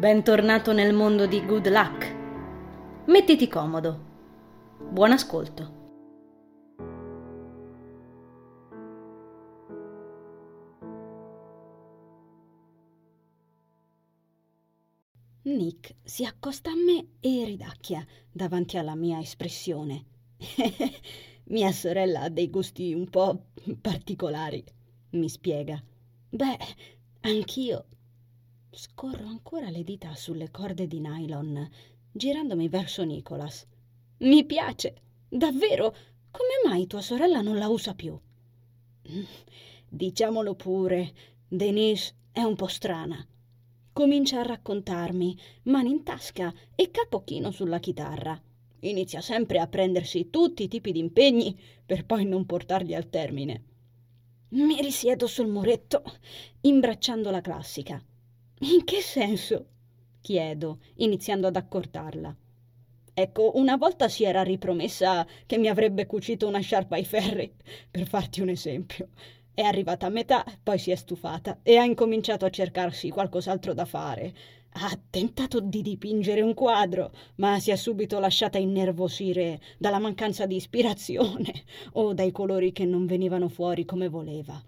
Bentornato nel mondo di Good Luck. Mettiti comodo. Buon ascolto. Nick si accosta a me e ridacchia davanti alla mia espressione. mia sorella ha dei gusti un po' particolari, mi spiega. Beh, anch'io. Scorro ancora le dita sulle corde di nylon, girandomi verso Nicholas. Mi piace, davvero. Come mai tua sorella non la usa più? Diciamolo pure, Denise è un po' strana. Comincia a raccontarmi, mani in tasca e capo chino sulla chitarra. Inizia sempre a prendersi tutti i tipi di impegni per poi non portarli al termine. Mi risiedo sul muretto, imbracciando la classica. In che senso? chiedo, iniziando ad accordarla. Ecco, una volta si era ripromessa che mi avrebbe cucito una sciarpa ai ferri, per farti un esempio. È arrivata a metà, poi si è stufata e ha incominciato a cercarsi qualcos'altro da fare. Ha tentato di dipingere un quadro, ma si è subito lasciata innervosire dalla mancanza di ispirazione o dai colori che non venivano fuori come voleva.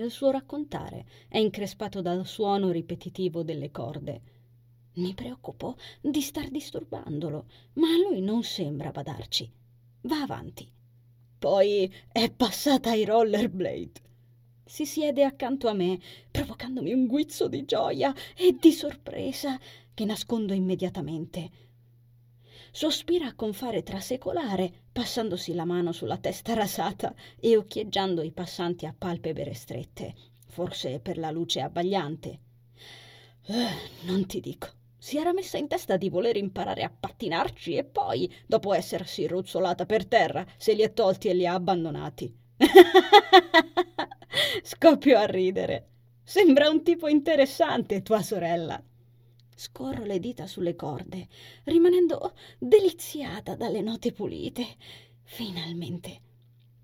Il suo raccontare è increspato dal suono ripetitivo delle corde. Mi preoccupo di star disturbandolo, ma lui non sembra badarci. Va avanti. Poi è passata ai rollerblade. Si siede accanto a me, provocandomi un guizzo di gioia e di sorpresa che nascondo immediatamente. Sospira con fare trasecolare, passandosi la mano sulla testa rasata e occhieggiando i passanti a palpebre strette, forse per la luce abbagliante. Eh, non ti dico. Si era messa in testa di voler imparare a pattinarci e poi, dopo essersi ruzzolata per terra, se li ha tolti e li ha abbandonati. Scoppio a ridere. Sembra un tipo interessante, tua sorella. Scorro le dita sulle corde, rimanendo deliziata dalle note pulite. Finalmente.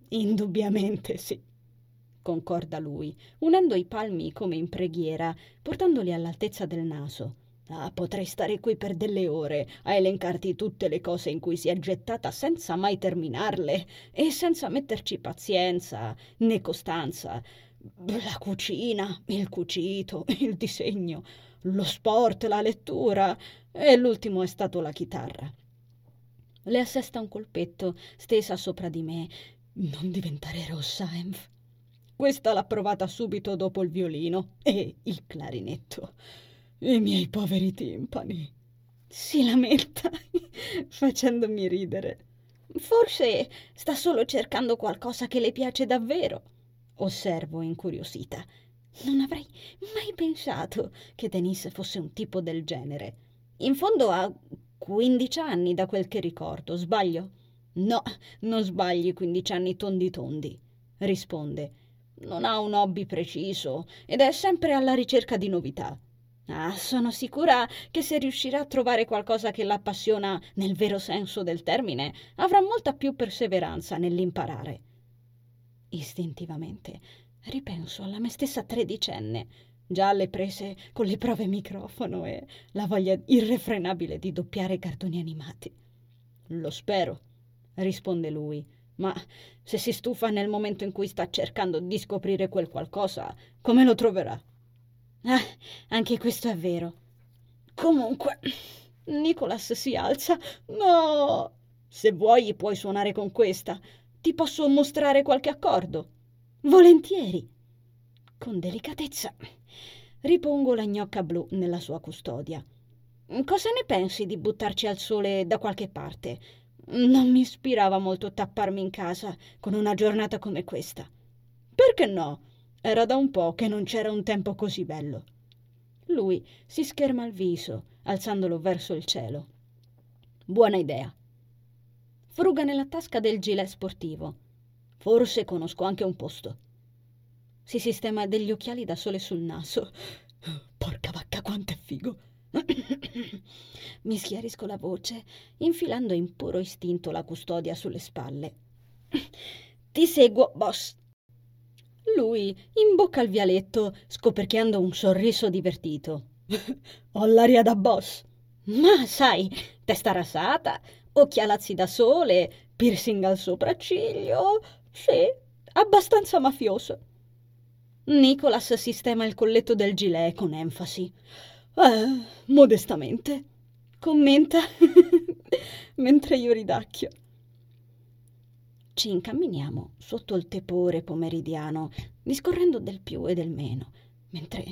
Indubbiamente sì, concorda lui, unendo i palmi come in preghiera, portandoli all'altezza del naso. Ah, potrei stare qui per delle ore a elencarti tutte le cose in cui si è gettata senza mai terminarle e senza metterci pazienza né costanza. La cucina, il cucito, il disegno, lo sport, la lettura e l'ultimo è stato la chitarra. Le assesta un colpetto, stesa sopra di me. Non diventare rossa, Enf. Questa l'ha provata subito dopo il violino e il clarinetto. I miei poveri timpani. Si lamenta, facendomi ridere. Forse sta solo cercando qualcosa che le piace davvero. Osservo incuriosita. Non avrei mai pensato che Denise fosse un tipo del genere. In fondo ha 15 anni da quel che ricordo, sbaglio? No, non sbagli 15 anni tondi tondi, risponde. Non ha un hobby preciso ed è sempre alla ricerca di novità. Ah, sono sicura che se riuscirà a trovare qualcosa che l'appassiona nel vero senso del termine, avrà molta più perseveranza nell'imparare. Istintivamente ripenso alla me stessa tredicenne, già alle prese con le prove microfono e la voglia irrefrenabile di doppiare cartoni animati. Lo spero, risponde lui, ma se si stufa nel momento in cui sta cercando di scoprire quel qualcosa, come lo troverà? Ah, anche questo è vero. Comunque, Nicholas si alza. No! Se vuoi puoi suonare con questa. Ti posso mostrare qualche accordo. Volentieri. Con delicatezza ripongo la gnocca blu nella sua custodia. Cosa ne pensi di buttarci al sole da qualche parte? Non mi ispirava molto tapparmi in casa con una giornata come questa. Perché no? Era da un po' che non c'era un tempo così bello. Lui si scherma il viso, alzandolo verso il cielo. Buona idea. Fruga nella tasca del gilet sportivo. Forse conosco anche un posto. Si sistema degli occhiali da sole sul naso. Porca vacca, quanto è figo! Mi schiarisco la voce, infilando in puro istinto la custodia sulle spalle. Ti seguo, boss. Lui imbocca il vialetto, scoperchiando un sorriso divertito. Ho l'aria da boss. Ma sai, testa rasata, occhialazzi da sole, piercing al sopracciglio. Sì, abbastanza mafioso. Nicholas sistema il colletto del gilet con enfasi. Eh, modestamente, commenta mentre io ridacchio. Ci incamminiamo sotto il tepore pomeridiano, discorrendo del più e del meno, mentre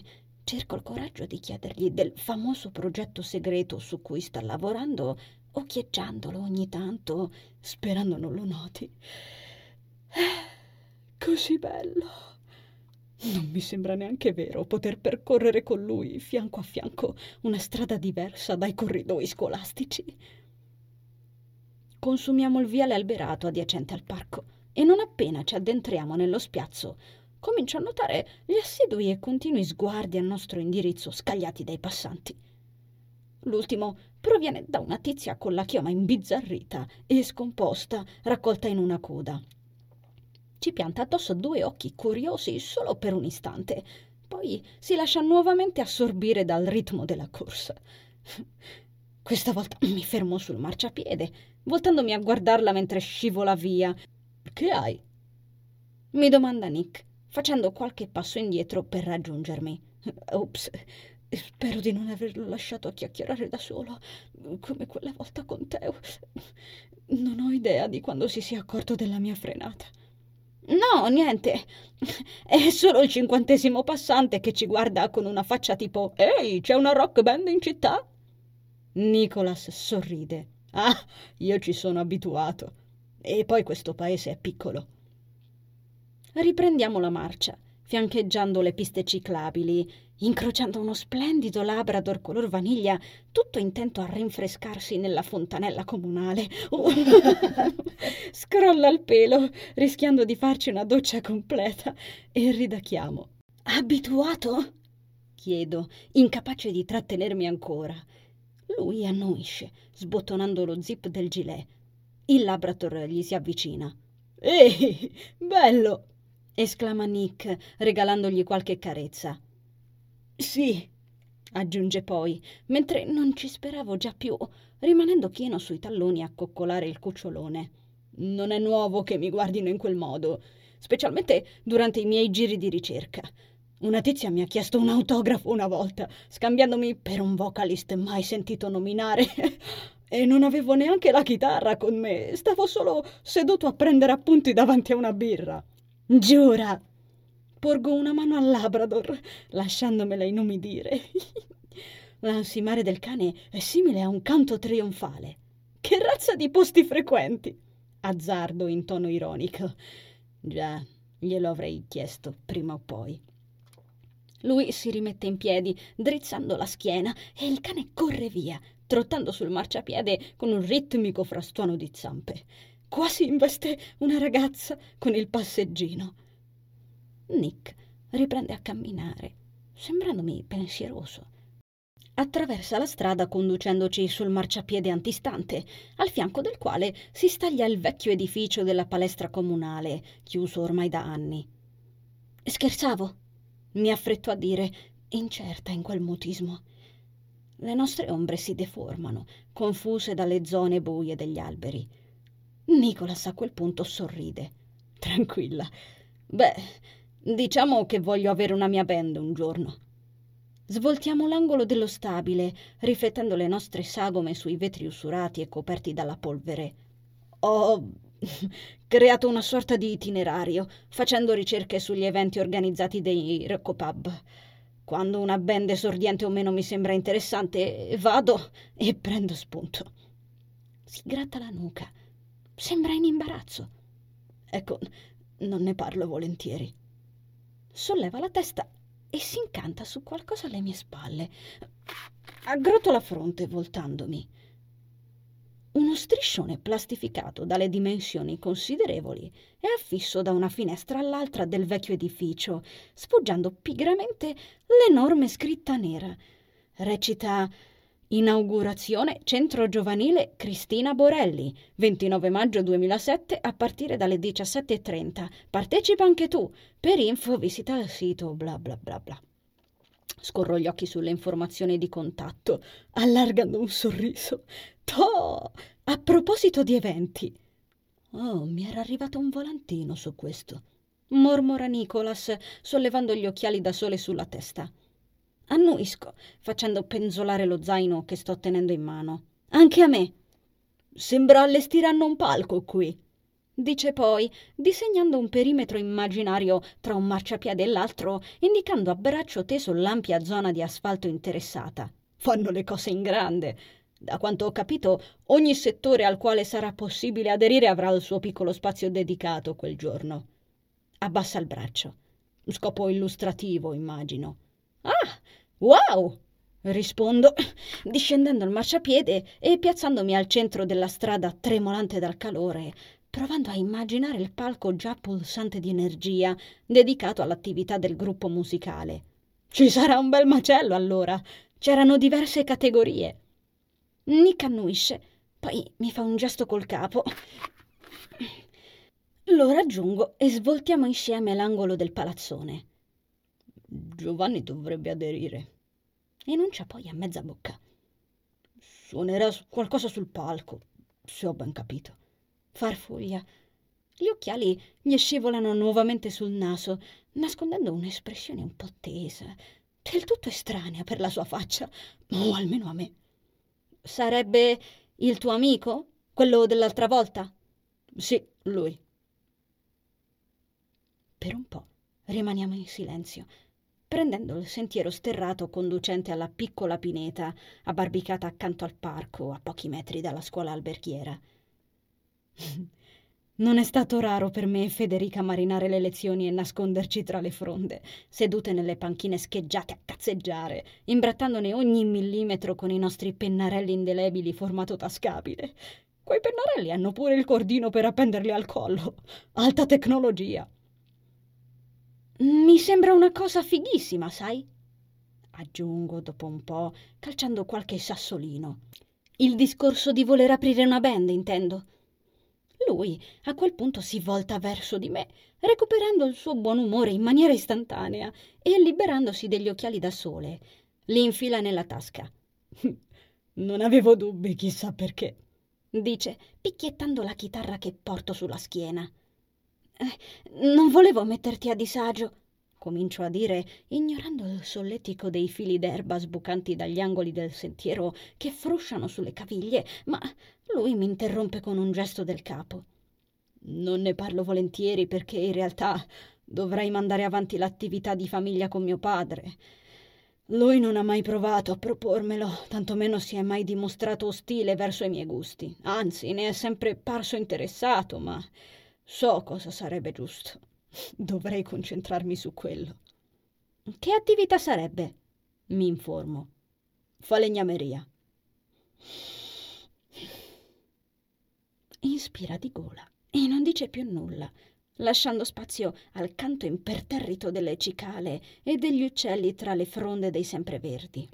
cerco il coraggio di chiedergli del famoso progetto segreto su cui sta lavorando, occhieggiandolo ogni tanto, sperando non lo noti. Così bello. Non mi sembra neanche vero poter percorrere con lui, fianco a fianco, una strada diversa dai corridoi scolastici. Consumiamo il viale alberato adiacente al parco e non appena ci addentriamo nello spiazzo, comincio a notare gli assidui e continui sguardi a nostro indirizzo scagliati dai passanti. L'ultimo proviene da una tizia con la chioma imbizzarrita e scomposta, raccolta in una coda ci pianta addosso due occhi curiosi solo per un istante, poi si lascia nuovamente assorbire dal ritmo della corsa. Questa volta mi fermo sul marciapiede, voltandomi a guardarla mentre scivola via. Che hai? mi domanda Nick, facendo qualche passo indietro per raggiungermi. Ops, spero di non averlo lasciato a chiacchierare da solo, come quella volta con Teo. Non ho idea di quando si sia accorto della mia frenata. No, niente. È solo il cinquantesimo passante che ci guarda con una faccia tipo Ehi, c'è una rock band in città? Nicholas sorride. Ah, io ci sono abituato. E poi questo paese è piccolo. Riprendiamo la marcia, fiancheggiando le piste ciclabili incrociando uno splendido labrador color vaniglia, tutto intento a rinfrescarsi nella fontanella comunale. Scrolla il pelo, rischiando di farci una doccia completa, e ridachiamo. Abituato? chiedo, incapace di trattenermi ancora. Lui annuisce, sbottonando lo zip del gilet. Il labrador gli si avvicina. Ehi, bello! esclama Nick, regalandogli qualche carezza. Sì, aggiunge poi, mentre non ci speravo già più, rimanendo chino sui talloni a coccolare il cucciolone. Non è nuovo che mi guardino in quel modo, specialmente durante i miei giri di ricerca. Una tizia mi ha chiesto un autografo una volta, scambiandomi per un vocalist mai sentito nominare. e non avevo neanche la chitarra con me, stavo solo seduto a prendere appunti davanti a una birra. Giura! Porgo una mano al Labrador, lasciandomela inumidire. L'ansimare del cane è simile a un canto trionfale. Che razza di posti frequenti? Azzardo in tono ironico. Già, glielo avrei chiesto prima o poi. Lui si rimette in piedi, drizzando la schiena, e il cane corre via, trottando sul marciapiede con un ritmico frastuono di zampe. Quasi investe una ragazza con il passeggino. Nick riprende a camminare, sembrandomi pensieroso. Attraversa la strada conducendoci sul marciapiede antistante, al fianco del quale si staglia il vecchio edificio della palestra comunale, chiuso ormai da anni. Scherzavo, mi affretto a dire, incerta in quel mutismo. Le nostre ombre si deformano, confuse dalle zone buie degli alberi. Nicholas a quel punto sorride. Tranquilla. Beh, Diciamo che voglio avere una mia band un giorno. Svoltiamo l'angolo dello stabile, riflettendo le nostre sagome sui vetri usurati e coperti dalla polvere. Ho creato una sorta di itinerario, facendo ricerche sugli eventi organizzati dei Recopub. Quando una band esordiente o meno mi sembra interessante, vado e prendo spunto. Si gratta la nuca. Sembra in imbarazzo. Ecco, non ne parlo volentieri solleva la testa e si incanta su qualcosa alle mie spalle. Aggrotto la fronte voltandomi. Uno striscione plastificato dalle dimensioni considerevoli è affisso da una finestra all'altra del vecchio edificio, sfoggiando pigramente l'enorme scritta nera. Recita Inaugurazione Centro Giovanile Cristina Borelli, 29 maggio 2007 a partire dalle 17.30. Partecipa anche tu. Per info visita il sito bla bla bla bla. Scorro gli occhi sulle informazioni di contatto, allargando un sorriso. Toh! A proposito di eventi. Oh, mi era arrivato un volantino su questo. Mormora Nicholas, sollevando gli occhiali da sole sulla testa. Annuisco, facendo penzolare lo zaino che sto tenendo in mano. Anche a me. Sembra allestiranno un palco qui dice poi, disegnando un perimetro immaginario tra un marciapiede e l'altro, indicando a braccio teso l'ampia zona di asfalto interessata. Fanno le cose in grande. Da quanto ho capito, ogni settore al quale sarà possibile aderire avrà il suo piccolo spazio dedicato quel giorno. Abbassa il braccio. Scopo illustrativo, immagino. Ah, wow! Rispondo, discendendo il marciapiede e piazzandomi al centro della strada tremolante dal calore, provando a immaginare il palco già pulsante di energia dedicato all'attività del gruppo musicale. Ci sarà un bel macello allora. C'erano diverse categorie. Nick annuisce, poi mi fa un gesto col capo. Lo raggiungo e svoltiamo insieme l'angolo del palazzone. Giovanni dovrebbe aderire. Enuncia poi a mezza bocca. Suonerà qualcosa sul palco, se ho ben capito farfuglia. Gli occhiali gli scivolano nuovamente sul naso, nascondendo un'espressione un po' tesa, del tutto estranea per la sua faccia, o almeno a me. Sarebbe il tuo amico? Quello dell'altra volta? Sì, lui. Per un po' rimaniamo in silenzio, prendendo il sentiero sterrato conducente alla piccola pineta abbarbicata accanto al parco a pochi metri dalla scuola alberghiera. Non è stato raro per me e Federica marinare le lezioni e nasconderci tra le fronde, sedute nelle panchine scheggiate a cazzeggiare, imbrattandone ogni millimetro con i nostri pennarelli indelebili formato tascabile. Quei pennarelli hanno pure il cordino per appenderli al collo. Alta tecnologia. Mi sembra una cosa fighissima, sai? Aggiungo dopo un po', calciando qualche sassolino. Il discorso di voler aprire una band, intendo. Lui a quel punto si volta verso di me, recuperando il suo buon umore in maniera istantanea e liberandosi degli occhiali da sole. Li infila nella tasca. Non avevo dubbi, chissà perché, dice, picchiettando la chitarra che porto sulla schiena. Eh, non volevo metterti a disagio, comincio a dire, ignorando il solletico dei fili d'erba sbucanti dagli angoli del sentiero che frusciano sulle caviglie, ma lui mi interrompe con un gesto del capo. Non ne parlo volentieri perché in realtà dovrei mandare avanti l'attività di famiglia con mio padre. Lui non ha mai provato a propormelo, tantomeno si è mai dimostrato ostile verso i miei gusti. Anzi, ne è sempre parso interessato, ma so cosa sarebbe giusto. Dovrei concentrarmi su quello. Che attività sarebbe? Mi informo. Falegnameria. Inspira di gola e non dice più nulla, lasciando spazio al canto imperterrito delle cicale e degli uccelli tra le fronde dei sempreverdi.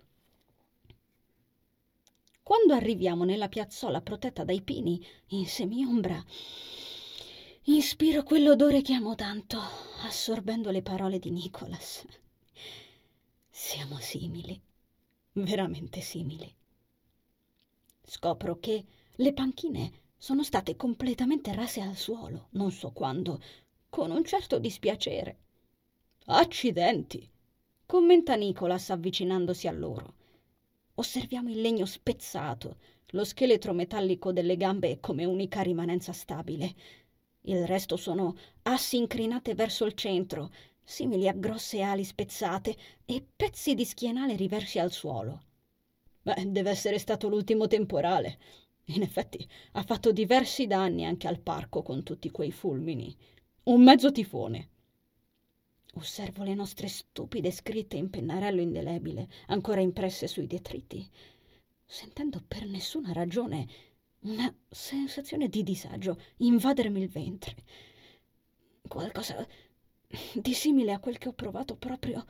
Quando arriviamo nella piazzola protetta dai pini, in semiombra, Inspiro quell'odore che amo tanto, assorbendo le parole di Nicholas. Siamo simili, veramente simili. Scopro che le panchine sono state completamente rase al suolo, non so quando, con un certo dispiacere. Accidenti, commenta Nicholas avvicinandosi a loro. Osserviamo il legno spezzato, lo scheletro metallico delle gambe come unica rimanenza stabile il resto sono assi incrinate verso il centro, simili a grosse ali spezzate e pezzi di schienale riversi al suolo. Beh, deve essere stato l'ultimo temporale. In effetti ha fatto diversi danni anche al parco con tutti quei fulmini. Un mezzo tifone. Osservo le nostre stupide scritte in pennarello indelebile, ancora impresse sui detriti, sentendo per nessuna ragione una sensazione di disagio invadermi il ventre. Qualcosa di simile a quel che ho provato proprio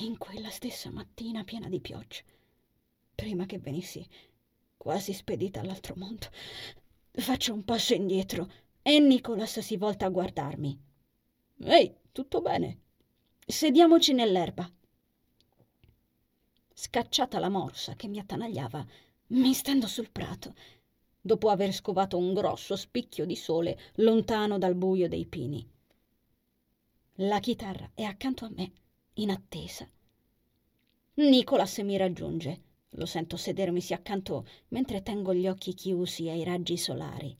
in quella stessa mattina piena di pioggia, prima che venissi quasi spedita all'altro mondo. Faccio un passo indietro e Nicholas si volta a guardarmi. Ehi, tutto bene? Sediamoci nell'erba. scacciata la morsa che mi attanagliava, mi stendo sul prato, dopo aver scovato un grosso spicchio di sole lontano dal buio dei pini. La chitarra è accanto a me, in attesa. Nicolas mi raggiunge. Lo sento sedermisi accanto mentre tengo gli occhi chiusi ai raggi solari.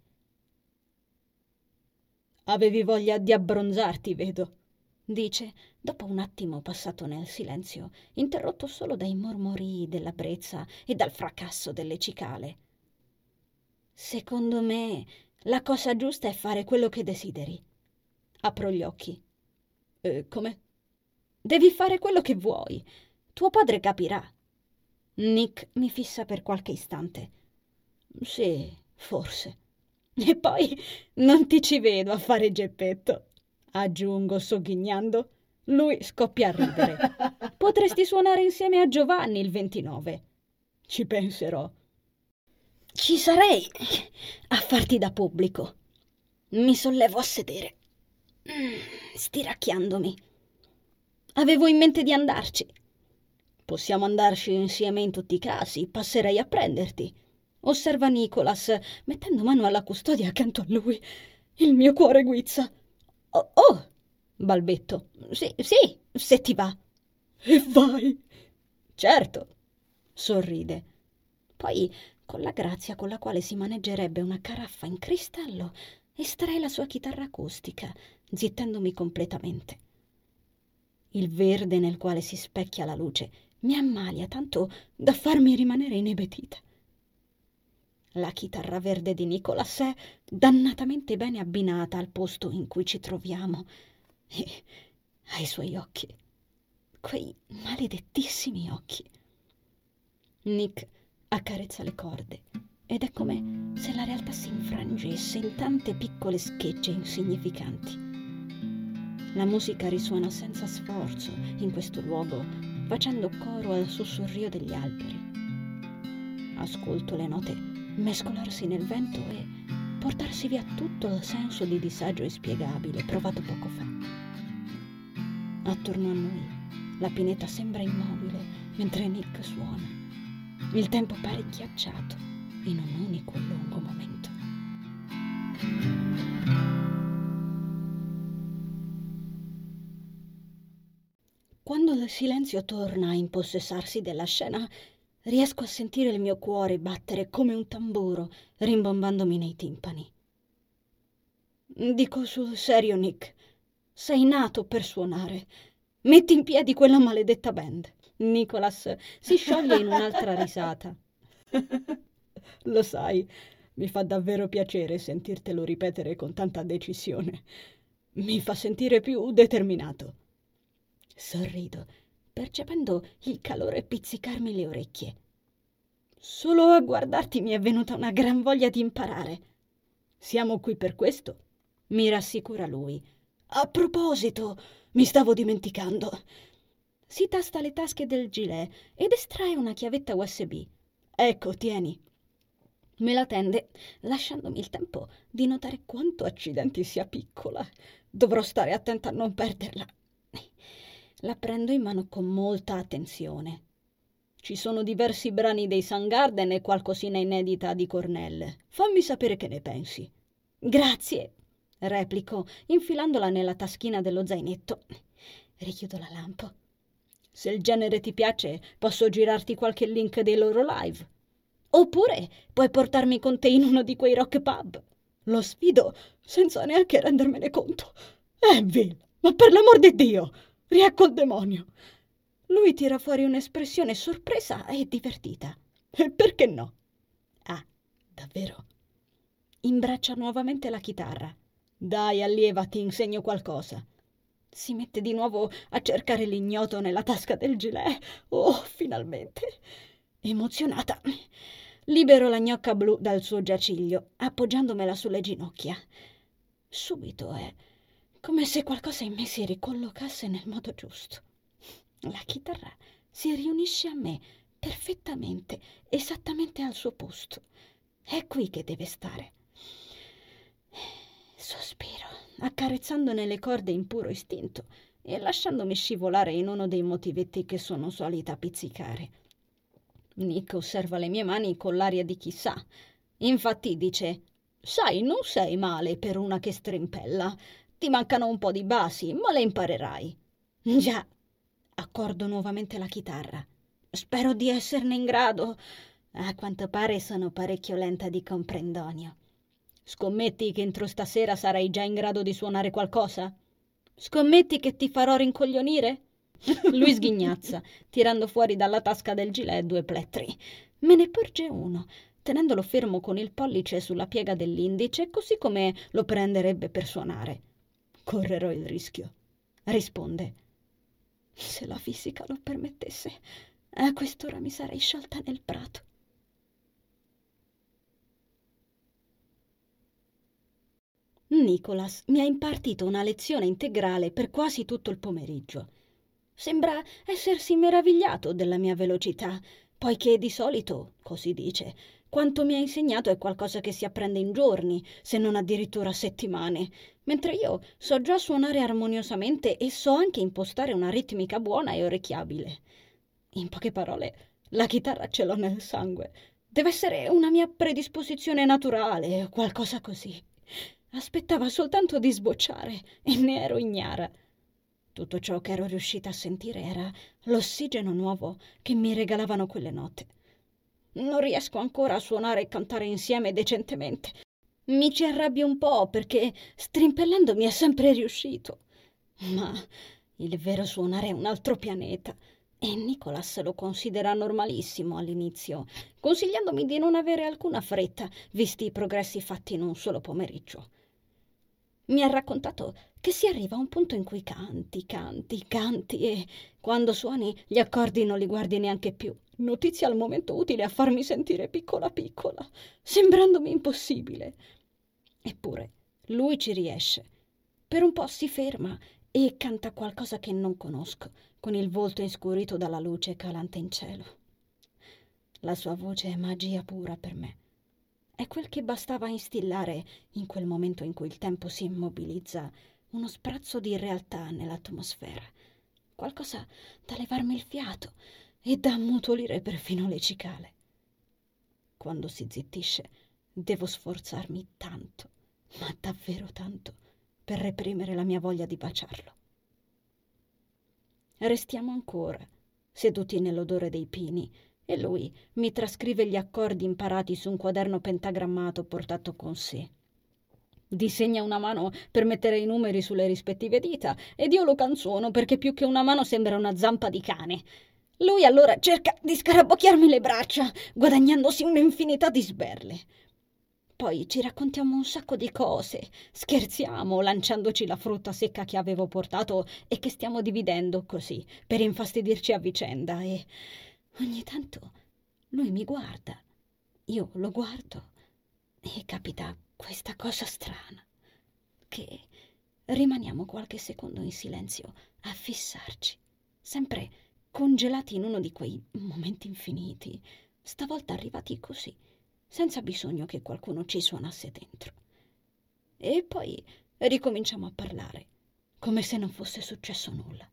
Avevi voglia di abbronzarti, vedo, dice, dopo un attimo passato nel silenzio, interrotto solo dai mormorii della brezza e dal fracasso delle cicale. Secondo me la cosa giusta è fare quello che desideri. Apro gli occhi. Eh, come? Devi fare quello che vuoi. Tuo padre capirà. Nick mi fissa per qualche istante. Sì, forse. E poi non ti ci vedo a fare geppetto, aggiungo sogghignando. Lui scoppia a ridere. Potresti suonare insieme a Giovanni il 29. Ci penserò. Ci sarei a farti da pubblico. Mi sollevo a sedere, stiracchiandomi. Avevo in mente di andarci. Possiamo andarci insieme in tutti i casi, passerei a prenderti osserva Nicholas, mettendo mano alla custodia accanto a lui. Il mio cuore guizza. Oh, oh balbetto. Sì, sì, se ti va. E vai. Certo, sorride. Poi, con la grazia con la quale si maneggerebbe una caraffa in cristallo, estrae la sua chitarra acustica, zittendomi completamente. Il verde nel quale si specchia la luce mi ammalia tanto da farmi rimanere inebetita. La chitarra verde di Nicolas è dannatamente bene abbinata al posto in cui ci troviamo e ai suoi occhi, quei maledettissimi occhi. Nick accarezza le corde ed è come se la realtà si infrangesse in tante piccole schegge insignificanti. La musica risuona senza sforzo in questo luogo, facendo coro al sussurrio degli alberi. Ascolto le note mescolarsi nel vento e portarsi via tutto il senso di disagio inspiegabile provato poco fa. Attorno a noi la pineta sembra immobile mentre Nick suona. Il tempo pare ghiacciato in un unico lungo momento. Quando il silenzio torna a impossessarsi della scena, riesco a sentire il mio cuore battere come un tamburo, rimbombandomi nei timpani. Dico sul serio, Nick, sei nato per suonare. Metti in piedi quella maledetta band. Nicholas si scioglie in un'altra risata. Lo sai, mi fa davvero piacere sentirtelo ripetere con tanta decisione. Mi fa sentire più determinato. Sorrido percependo il calore pizzicarmi le orecchie. Solo a guardarti mi è venuta una gran voglia di imparare. Siamo qui per questo, mi rassicura lui. A proposito, mi stavo dimenticando. Si tasta le tasche del gilet ed estrae una chiavetta USB. Ecco, tieni. Me la tende, lasciandomi il tempo di notare quanto accidenti sia piccola. Dovrò stare attenta a non perderla. La prendo in mano con molta attenzione. Ci sono diversi brani dei Soundgarden e qualcosina inedita di Cornell. Fammi sapere che ne pensi. Grazie, replico, infilandola nella taschina dello zainetto. Richiudo la lampo. Se il genere ti piace, posso girarti qualche link dei loro live. Oppure puoi portarmi con te in uno di quei rock pub. Lo sfido senza neanche rendermene conto. Envil, ma per l'amor di Dio! Riecco il demonio. Lui tira fuori un'espressione sorpresa e divertita. E perché no? Ah, davvero? Imbraccia nuovamente la chitarra. Dai, allieva, ti insegno qualcosa. Si mette di nuovo a cercare l'ignoto nella tasca del gilet. Oh, finalmente! Emozionata, libero la gnocca blu dal suo giaciglio, appoggiandomela sulle ginocchia. Subito è come se qualcosa in me si ricollocasse nel modo giusto. La chitarra si riunisce a me perfettamente, esattamente al suo posto. È qui che deve stare. Accarezzandone le corde in puro istinto e lasciandomi scivolare in uno dei motivetti che sono solita pizzicare. Nick osserva le mie mani con l'aria di chissà. Infatti dice: Sai, non sei male per una che strimpella. Ti mancano un po' di basi, ma le imparerai. Già. Accordo nuovamente la chitarra. Spero di esserne in grado. A quanto pare sono parecchio lenta di comprendonio. Scommetti che entro stasera sarai già in grado di suonare qualcosa? Scommetti che ti farò rincoglionire? Lui sghignazza, tirando fuori dalla tasca del gilet due plettri. Me ne porge uno, tenendolo fermo con il pollice sulla piega dell'indice, così come lo prenderebbe per suonare. Correrò il rischio. Risponde. Se la fisica lo permettesse, a quest'ora mi sarei sciolta nel prato. Nicholas mi ha impartito una lezione integrale per quasi tutto il pomeriggio. Sembra essersi meravigliato della mia velocità, poiché di solito, così dice, quanto mi ha insegnato è qualcosa che si apprende in giorni, se non addirittura settimane, mentre io so già suonare armoniosamente e so anche impostare una ritmica buona e orecchiabile. In poche parole, la chitarra ce l'ho nel sangue. Deve essere una mia predisposizione naturale o qualcosa così. Aspettava soltanto di sbocciare e ne ero ignara. Tutto ciò che ero riuscita a sentire era l'ossigeno nuovo che mi regalavano quelle note. Non riesco ancora a suonare e cantare insieme decentemente. Mi ci arrabbio un po' perché strimpellando mi è sempre riuscito. Ma il vero suonare è un altro pianeta e Nicholas lo considera normalissimo all'inizio, consigliandomi di non avere alcuna fretta, visti i progressi fatti in un solo pomeriggio. Mi ha raccontato che si arriva a un punto in cui canti, canti, canti e quando suoni gli accordi non li guardi neanche più. Notizia al momento utile a farmi sentire piccola piccola, sembrandomi impossibile. Eppure lui ci riesce. Per un po' si ferma e canta qualcosa che non conosco, con il volto inscurito dalla luce calante in cielo. La sua voce è magia pura per me è quel che bastava instillare, in quel momento in cui il tempo si immobilizza, uno sprazzo di realtà nell'atmosfera, qualcosa da levarmi il fiato e da ammutolire perfino le cicale. Quando si zittisce, devo sforzarmi tanto, ma davvero tanto, per reprimere la mia voglia di baciarlo. Restiamo ancora, seduti nell'odore dei pini, e lui mi trascrive gli accordi imparati su un quaderno pentagrammato portato con sé. Disegna una mano per mettere i numeri sulle rispettive dita ed io lo canzono perché più che una mano sembra una zampa di cane. Lui allora cerca di scarabocchiarmi le braccia, guadagnandosi un'infinità di sberle. Poi ci raccontiamo un sacco di cose, scherziamo lanciandoci la frutta secca che avevo portato e che stiamo dividendo così, per infastidirci a vicenda e Ogni tanto lui mi guarda, io lo guardo e capita questa cosa strana, che rimaniamo qualche secondo in silenzio a fissarci, sempre congelati in uno di quei momenti infiniti, stavolta arrivati così, senza bisogno che qualcuno ci suonasse dentro. E poi ricominciamo a parlare, come se non fosse successo nulla.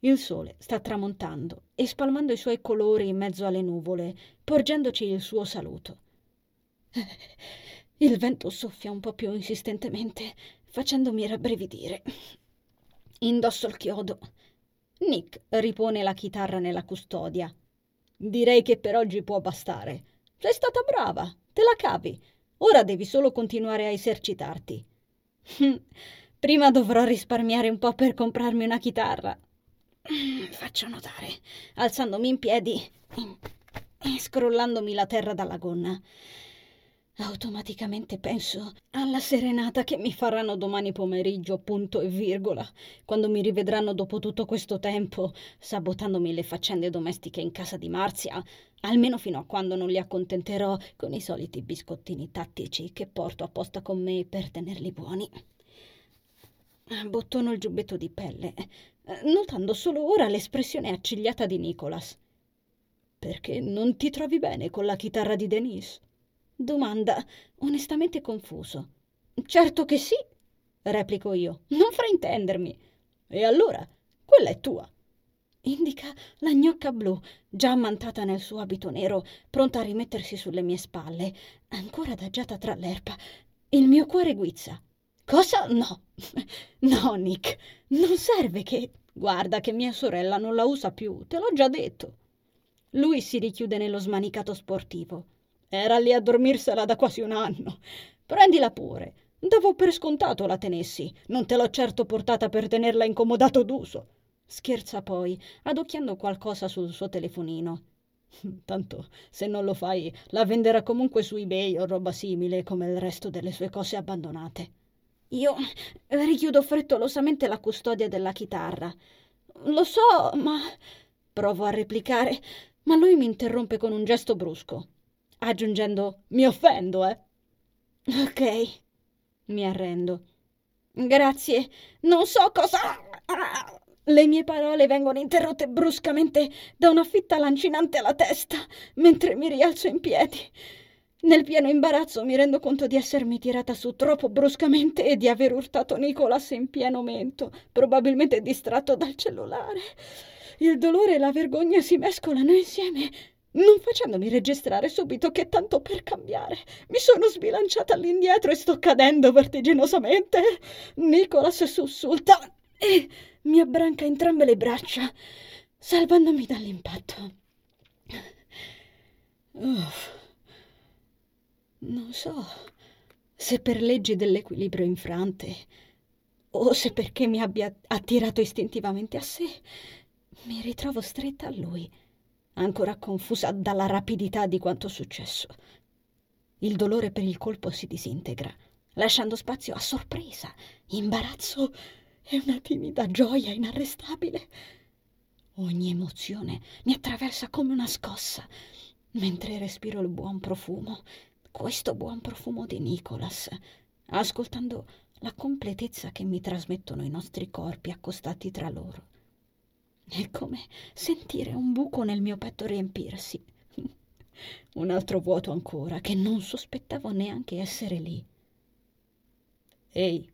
Il sole sta tramontando e spalmando i suoi colori in mezzo alle nuvole, porgendoci il suo saluto. Il vento soffia un po' più insistentemente, facendomi rabbrividire. Indosso il chiodo. Nick ripone la chitarra nella custodia. Direi che per oggi può bastare. Sei stata brava, te la cavi. Ora devi solo continuare a esercitarti. Prima dovrò risparmiare un po' per comprarmi una chitarra. Faccio notare, alzandomi in piedi e scrollandomi la terra dalla gonna. Automaticamente penso alla serenata che mi faranno domani pomeriggio, punto e virgola, quando mi rivedranno dopo tutto questo tempo, sabotandomi le faccende domestiche in casa di Marzia, almeno fino a quando non li accontenterò con i soliti biscottini tattici che porto apposta con me per tenerli buoni. Bottono il giubbetto di pelle, notando solo ora l'espressione accigliata di Nicholas. Perché non ti trovi bene con la chitarra di Denise? Domanda, onestamente confuso. Certo che sì, replico io. Non fraintendermi. E allora, quella è tua. indica la gnocca blu, già ammantata nel suo abito nero, pronta a rimettersi sulle mie spalle, ancora adagiata tra l'erba. Il mio cuore guizza. Cosa? No. No, Nick, non serve che... Guarda che mia sorella non la usa più, te l'ho già detto. Lui si richiude nello smanicato sportivo. Era lì a dormirsela da quasi un anno. Prendila pure. Davo per scontato la tenessi. Non te l'ho certo portata per tenerla incomodato d'uso. Scherza poi, adocchiando qualcosa sul suo telefonino. Tanto, se non lo fai, la venderà comunque su eBay o roba simile, come il resto delle sue cose abbandonate. Io richiudo frettolosamente la custodia della chitarra. Lo so, ma... Provo a replicare, ma lui mi interrompe con un gesto brusco, aggiungendo Mi offendo, eh? Ok, mi arrendo. Grazie, non so cosa... Le mie parole vengono interrotte bruscamente da una fitta lancinante alla testa, mentre mi rialzo in piedi. Nel pieno imbarazzo mi rendo conto di essermi tirata su troppo bruscamente e di aver urtato Nicolas in pieno mento, probabilmente distratto dal cellulare. Il dolore e la vergogna si mescolano insieme, non facendomi registrare subito che tanto per cambiare mi sono sbilanciata all'indietro e sto cadendo vertiginosamente. Nicolas sussulta e mi abbranca entrambe le braccia, salvandomi dall'impatto. Uff. Non so se per leggi dell'equilibrio infrante o se perché mi abbia attirato istintivamente a sé, mi ritrovo stretta a lui, ancora confusa dalla rapidità di quanto successo. Il dolore per il colpo si disintegra, lasciando spazio a sorpresa, imbarazzo e una timida gioia inarrestabile. Ogni emozione mi attraversa come una scossa, mentre respiro il buon profumo questo buon profumo di Nicholas, ascoltando la completezza che mi trasmettono i nostri corpi accostati tra loro. È come sentire un buco nel mio petto riempirsi. Un altro vuoto ancora che non sospettavo neanche essere lì. Ehi,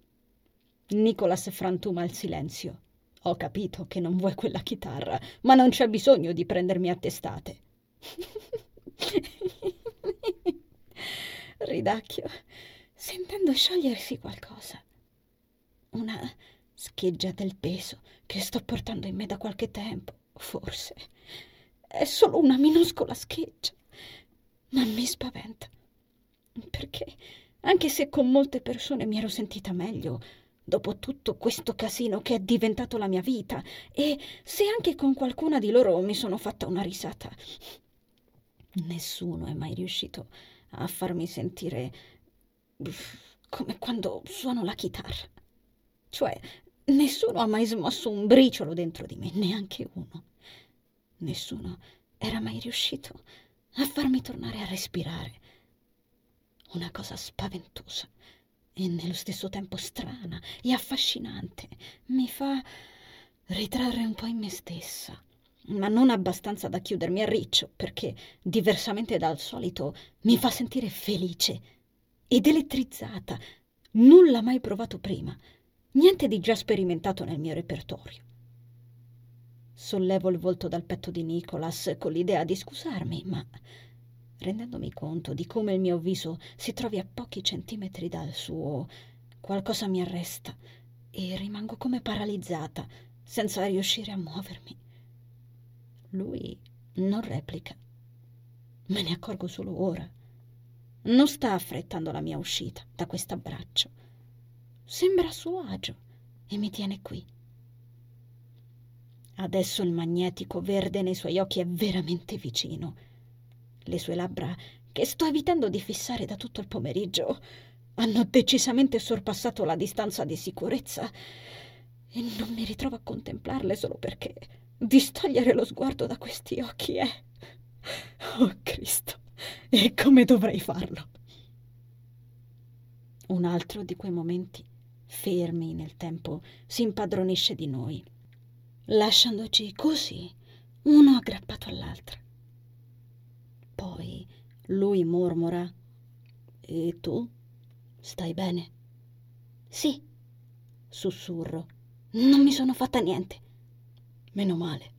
Nicholas frantuma il silenzio. Ho capito che non vuoi quella chitarra, ma non c'è bisogno di prendermi a testate. ridacchio, sentendo sciogliersi qualcosa. Una scheggia del peso che sto portando in me da qualche tempo, forse. È solo una minuscola scheggia, ma mi spaventa. Perché, anche se con molte persone mi ero sentita meglio, dopo tutto questo casino che è diventato la mia vita, e se anche con qualcuna di loro mi sono fatta una risata, nessuno è mai riuscito a a farmi sentire come quando suono la chitarra. Cioè, nessuno ha mai smosso un briciolo dentro di me, neanche uno. Nessuno era mai riuscito a farmi tornare a respirare. Una cosa spaventosa e nello stesso tempo strana e affascinante. Mi fa ritrarre un po' in me stessa ma non abbastanza da chiudermi a riccio, perché, diversamente dal solito, mi fa sentire felice ed elettrizzata. Nulla mai provato prima, niente di già sperimentato nel mio repertorio. Sollevo il volto dal petto di Nicholas con l'idea di scusarmi, ma rendendomi conto di come il mio viso si trovi a pochi centimetri dal suo, qualcosa mi arresta e rimango come paralizzata, senza riuscire a muovermi. Lui non replica. Me ne accorgo solo ora. Non sta affrettando la mia uscita da quest'abbraccio. Sembra a suo agio e mi tiene qui. Adesso il magnetico verde nei suoi occhi è veramente vicino. Le sue labbra, che sto evitando di fissare da tutto il pomeriggio, hanno decisamente sorpassato la distanza di sicurezza e non mi ritrovo a contemplarle solo perché distogliere lo sguardo da questi occhi è... Oh Cristo, e come dovrei farlo? Un altro di quei momenti, fermi nel tempo, si impadronisce di noi, lasciandoci così, uno aggrappato all'altro. Poi lui mormora, E tu? Stai bene? Sì, sussurro. Non mi sono fatta niente. Meno male.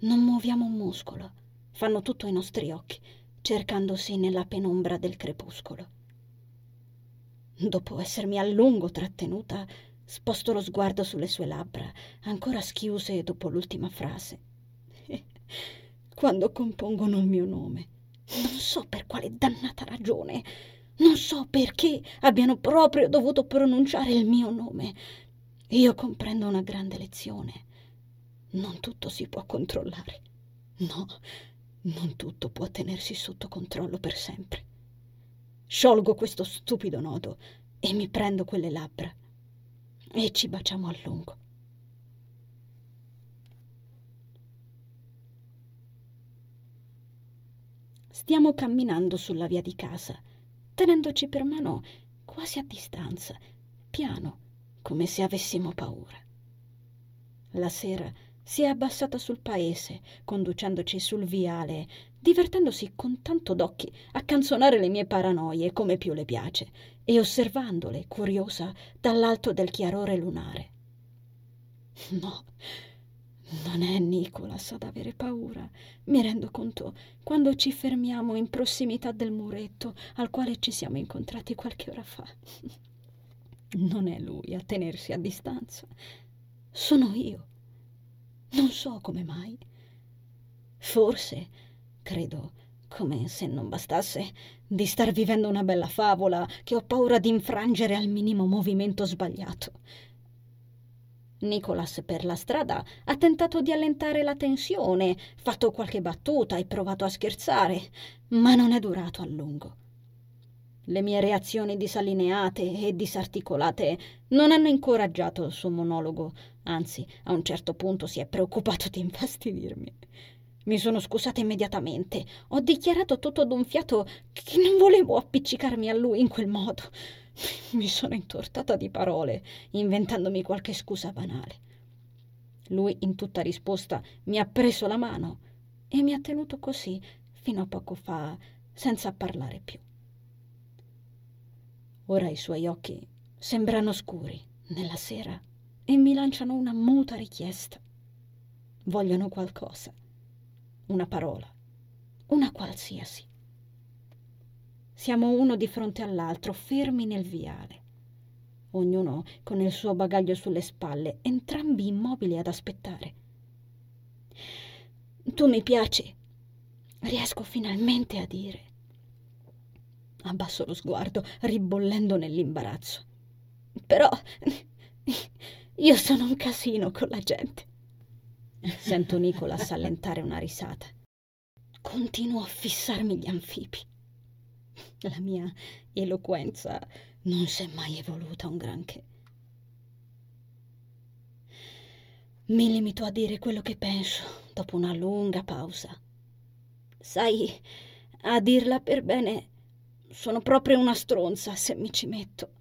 Non muoviamo un muscolo. Fanno tutto i nostri occhi, cercandosi nella penombra del crepuscolo. Dopo essermi a lungo trattenuta, sposto lo sguardo sulle sue labbra, ancora schiuse dopo l'ultima frase. Quando compongono il mio nome, non so per quale dannata ragione, non so perché abbiano proprio dovuto pronunciare il mio nome. Io comprendo una grande lezione. Non tutto si può controllare. No, non tutto può tenersi sotto controllo per sempre. Sciolgo questo stupido nodo e mi prendo quelle labbra e ci baciamo a lungo. Stiamo camminando sulla via di casa, tenendoci per mano quasi a distanza, piano, come se avessimo paura. La sera si è abbassata sul paese, conducendoci sul viale, divertendosi con tanto d'occhi a canzonare le mie paranoie come più le piace, e osservandole, curiosa, dall'alto del chiarore lunare. No, non è Nicolas ad avere paura. Mi rendo conto quando ci fermiamo in prossimità del muretto al quale ci siamo incontrati qualche ora fa. Non è lui a tenersi a distanza. Sono io. Non so come mai. Forse, credo, come se non bastasse, di star vivendo una bella favola che ho paura di infrangere al minimo movimento sbagliato. Nicolas per la strada ha tentato di allentare la tensione, fatto qualche battuta e provato a scherzare, ma non è durato a lungo. Le mie reazioni disalineate e disarticolate non hanno incoraggiato il suo monologo, anzi, a un certo punto si è preoccupato di infastidirmi. Mi sono scusata immediatamente, ho dichiarato tutto d'un fiato che non volevo appiccicarmi a lui in quel modo. Mi sono intortata di parole, inventandomi qualche scusa banale. Lui, in tutta risposta, mi ha preso la mano e mi ha tenuto così fino a poco fa, senza parlare più. Ora i suoi occhi sembrano scuri nella sera e mi lanciano una muta richiesta. Vogliono qualcosa, una parola, una qualsiasi. Siamo uno di fronte all'altro, fermi nel viale. Ognuno con il suo bagaglio sulle spalle, entrambi immobili ad aspettare. Tu mi piaci, riesco finalmente a dire. Abbasso lo sguardo, ribollendo nell'imbarazzo. Però io sono un casino con la gente. Sento Nicolas allentare una risata. Continuo a fissarmi gli anfibi. La mia eloquenza non si è mai evoluta un granché. Mi limito a dire quello che penso dopo una lunga pausa. Sai, a dirla per bene, sono proprio una stronza se mi ci metto.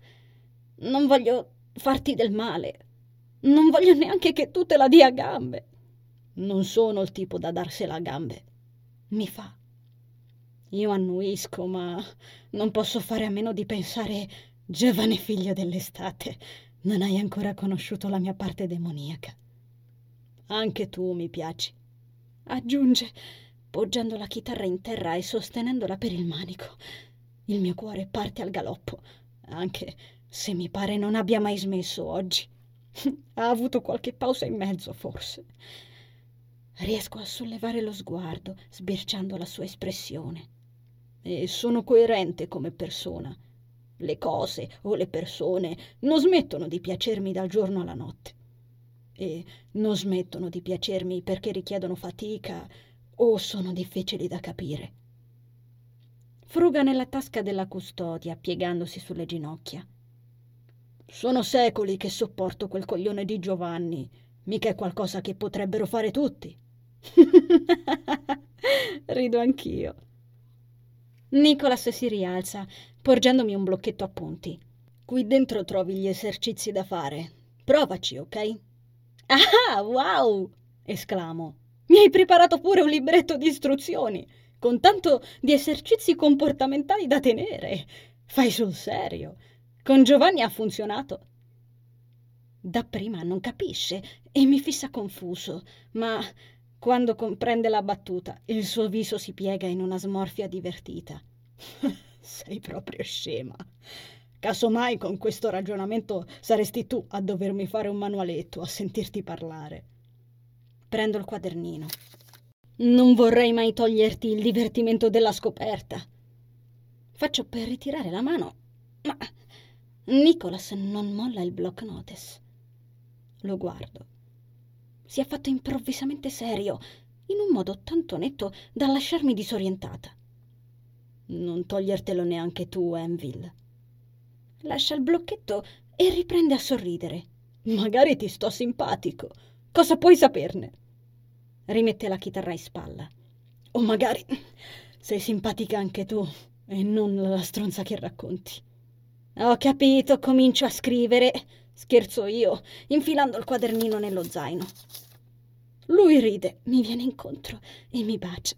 Non voglio farti del male. Non voglio neanche che tu te la dia a gambe. Non sono il tipo da darsela a gambe. Mi fa io annuisco, ma non posso fare a meno di pensare, giovane figlio dell'estate, non hai ancora conosciuto la mia parte demoniaca. Anche tu mi piaci. Aggiunge, poggiando la chitarra in terra e sostenendola per il manico. Il mio cuore parte al galoppo, anche se mi pare non abbia mai smesso oggi. ha avuto qualche pausa in mezzo, forse. Riesco a sollevare lo sguardo, sbirciando la sua espressione e sono coerente come persona. Le cose o le persone non smettono di piacermi dal giorno alla notte. E non smettono di piacermi perché richiedono fatica o sono difficili da capire. Fruga nella tasca della custodia, piegandosi sulle ginocchia. Sono secoli che sopporto quel coglione di Giovanni. Mica è qualcosa che potrebbero fare tutti. Rido anch'io. Nicolas si rialza, porgendomi un blocchetto a punti. Qui dentro trovi gli esercizi da fare. Provaci, ok? Ah, wow! esclamo. Mi hai preparato pure un libretto di istruzioni, con tanto di esercizi comportamentali da tenere. Fai sul serio. Con Giovanni ha funzionato. Dapprima non capisce e mi fissa confuso, ma Quando comprende la battuta, il suo viso si piega in una smorfia divertita. Sei proprio scema. Casomai con questo ragionamento saresti tu a dovermi fare un manualetto, a sentirti parlare. Prendo il quadernino. Non vorrei mai toglierti il divertimento della scoperta. Faccio per ritirare la mano, ma Nicholas non molla il block notice. Lo guardo. Si è fatto improvvisamente serio, in un modo tanto netto da lasciarmi disorientata. Non togliertelo neanche tu, Enville. Lascia il blocchetto e riprende a sorridere. Magari ti sto simpatico. Cosa puoi saperne? Rimette la chitarra in spalla. O magari sei simpatica anche tu e non la stronza che racconti. Ho capito, comincio a scrivere. Scherzo io, infilando il quadernino nello zaino. Lui ride, mi viene incontro e mi bacia.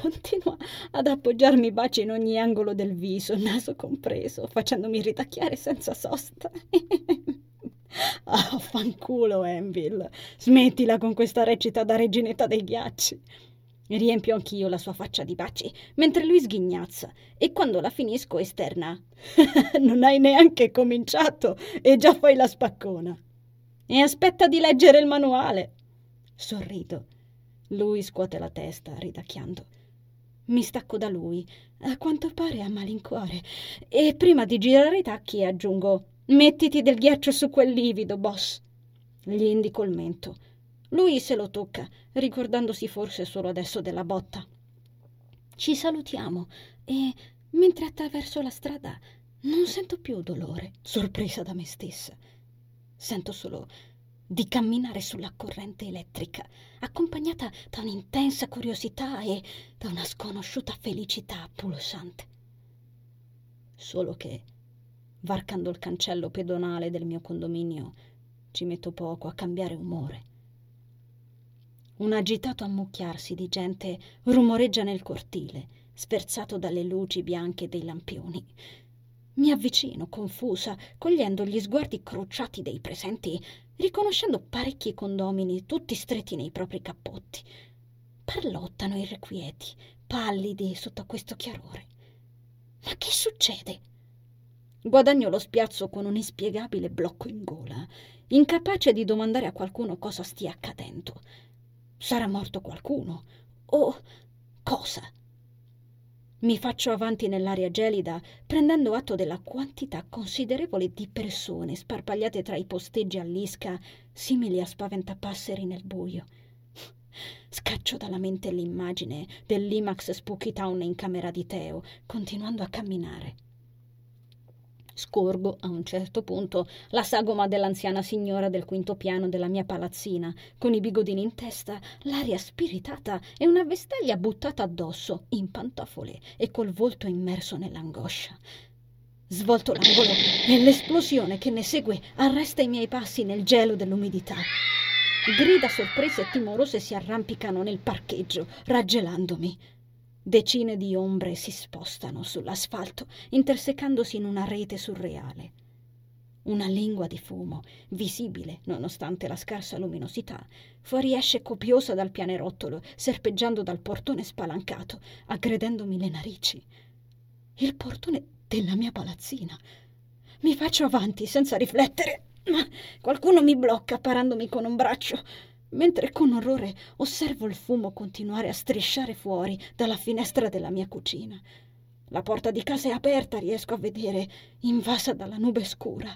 Continua ad appoggiarmi baci in ogni angolo del viso, naso compreso, facendomi ritacchiare senza sosta. Ah, fanculo, Enville. Smettila con questa recita da reginetta dei ghiacci. Riempio anch'io la sua faccia di baci, mentre lui sghignazza, e quando la finisco esterna. non hai neanche cominciato e già fai la spaccona. E aspetta di leggere il manuale. Sorrido. Lui scuote la testa, ridacchiando. Mi stacco da lui, a quanto pare a malincuore, e prima di girare i tacchi aggiungo Mettiti del ghiaccio su quel livido, boss. Gli indico il mento. Lui se lo tocca, ricordandosi forse solo adesso della botta. Ci salutiamo e, mentre attraverso la strada, non sento più dolore, sorpresa da me stessa. Sento solo di camminare sulla corrente elettrica, accompagnata da un'intensa curiosità e da una sconosciuta felicità pulsante. Solo che, varcando il cancello pedonale del mio condominio, ci metto poco a cambiare umore. Un agitato ammucchiarsi di gente rumoreggia nel cortile, sferzato dalle luci bianche dei lampioni. Mi avvicino, confusa, cogliendo gli sguardi crociati dei presenti riconoscendo parecchi condomini tutti stretti nei propri cappotti. Parlottano irrequieti, pallidi sotto questo chiarore. Ma che succede? Guadagno lo spiazzo con un inspiegabile blocco in gola, incapace di domandare a qualcuno cosa stia accadendo. Sarà morto qualcuno? O cosa? Mi faccio avanti nell'aria gelida, prendendo atto della quantità considerevole di persone sparpagliate tra i posteggi all'isca, simili a spaventapasseri nel buio. Scaccio dalla mente l'immagine dell'Imax Spooky Town in camera di Teo, continuando a camminare. Scorgo a un certo punto la sagoma dell'anziana signora del quinto piano della mia palazzina, con i bigodini in testa, l'aria spiritata e una vestaglia buttata addosso, in pantofole e col volto immerso nell'angoscia. Svolto l'angolo e l'esplosione che ne segue arresta i miei passi nel gelo dell'umidità. Grida sorprese e timorose si arrampicano nel parcheggio, raggelandomi. Decine di ombre si spostano sull'asfalto, intersecandosi in una rete surreale. Una lingua di fumo, visibile nonostante la scarsa luminosità, fuoriesce copiosa dal pianerottolo, serpeggiando dal portone spalancato, aggredendomi le narici. Il portone della mia palazzina. Mi faccio avanti senza riflettere, ma qualcuno mi blocca parandomi con un braccio mentre con orrore osservo il fumo continuare a strisciare fuori dalla finestra della mia cucina. La porta di casa è aperta, riesco a vedere, invasa dalla nube scura.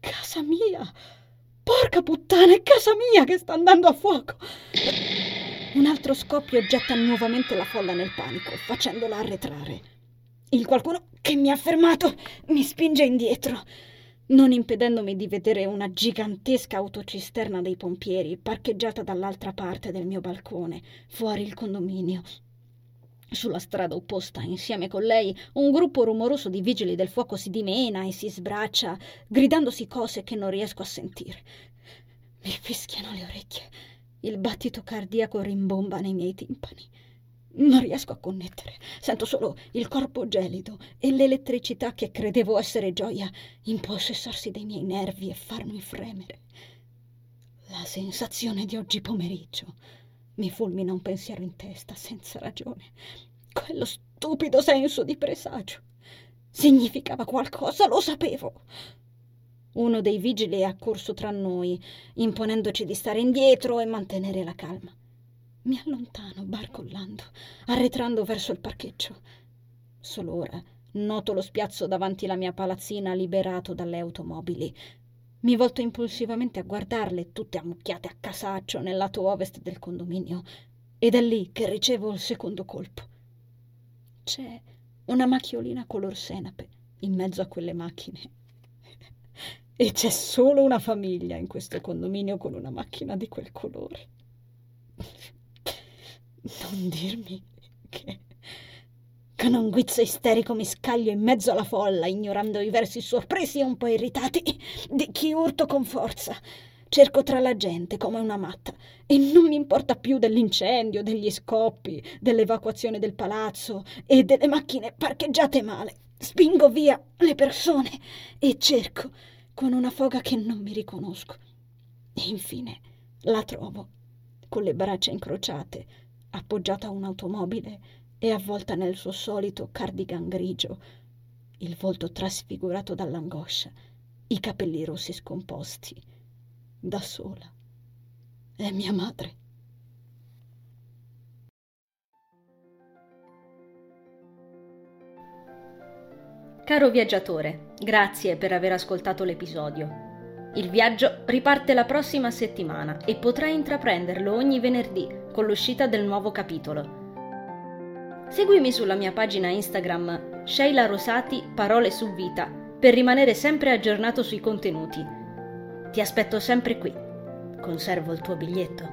Casa mia! Porca puttana, è casa mia che sta andando a fuoco! Un altro scoppio getta nuovamente la folla nel panico, facendola arretrare. Il qualcuno che mi ha fermato mi spinge indietro non impedendomi di vedere una gigantesca autocisterna dei pompieri parcheggiata dall'altra parte del mio balcone, fuori il condominio. Sulla strada opposta, insieme con lei, un gruppo rumoroso di vigili del fuoco si dimena e si sbraccia, gridandosi cose che non riesco a sentire. Mi fischiano le orecchie. Il battito cardiaco rimbomba nei miei timpani. Non riesco a connettere. Sento solo il corpo gelido e l'elettricità che credevo essere gioia impossessarsi dei miei nervi e farmi fremere. La sensazione di oggi pomeriggio Mi fulmina un pensiero in testa, senza ragione. Quello stupido senso di presagio. Significava qualcosa, lo sapevo. Uno dei vigili è accorso tra noi, imponendoci di stare indietro e mantenere la calma. Mi allontano, barcollando, arretrando verso il parcheggio. Solo ora noto lo spiazzo davanti alla mia palazzina liberato dalle automobili. Mi volto impulsivamente a guardarle, tutte ammucchiate a casaccio nel lato ovest del condominio, ed è lì che ricevo il secondo colpo. C'è una macchiolina color senape in mezzo a quelle macchine. E c'è solo una famiglia in questo condominio con una macchina di quel colore. Non dirmi che con un guizzo isterico mi scaglio in mezzo alla folla, ignorando i versi sorpresi e un po' irritati di chi urto con forza. Cerco tra la gente come una matta e non mi importa più dell'incendio, degli scoppi, dell'evacuazione del palazzo e delle macchine parcheggiate male. Spingo via le persone e cerco con una foga che non mi riconosco. E infine la trovo, con le braccia incrociate, appoggiata a un'automobile e avvolta nel suo solito cardigan grigio, il volto trasfigurato dall'angoscia, i capelli rossi scomposti, da sola. È mia madre. Caro viaggiatore, grazie per aver ascoltato l'episodio. Il viaggio riparte la prossima settimana e potrai intraprenderlo ogni venerdì con l'uscita del nuovo capitolo. Seguimi sulla mia pagina Instagram Sheila Rosati Parole su Vita per rimanere sempre aggiornato sui contenuti. Ti aspetto sempre qui. Conservo il tuo biglietto.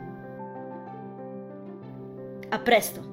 A presto!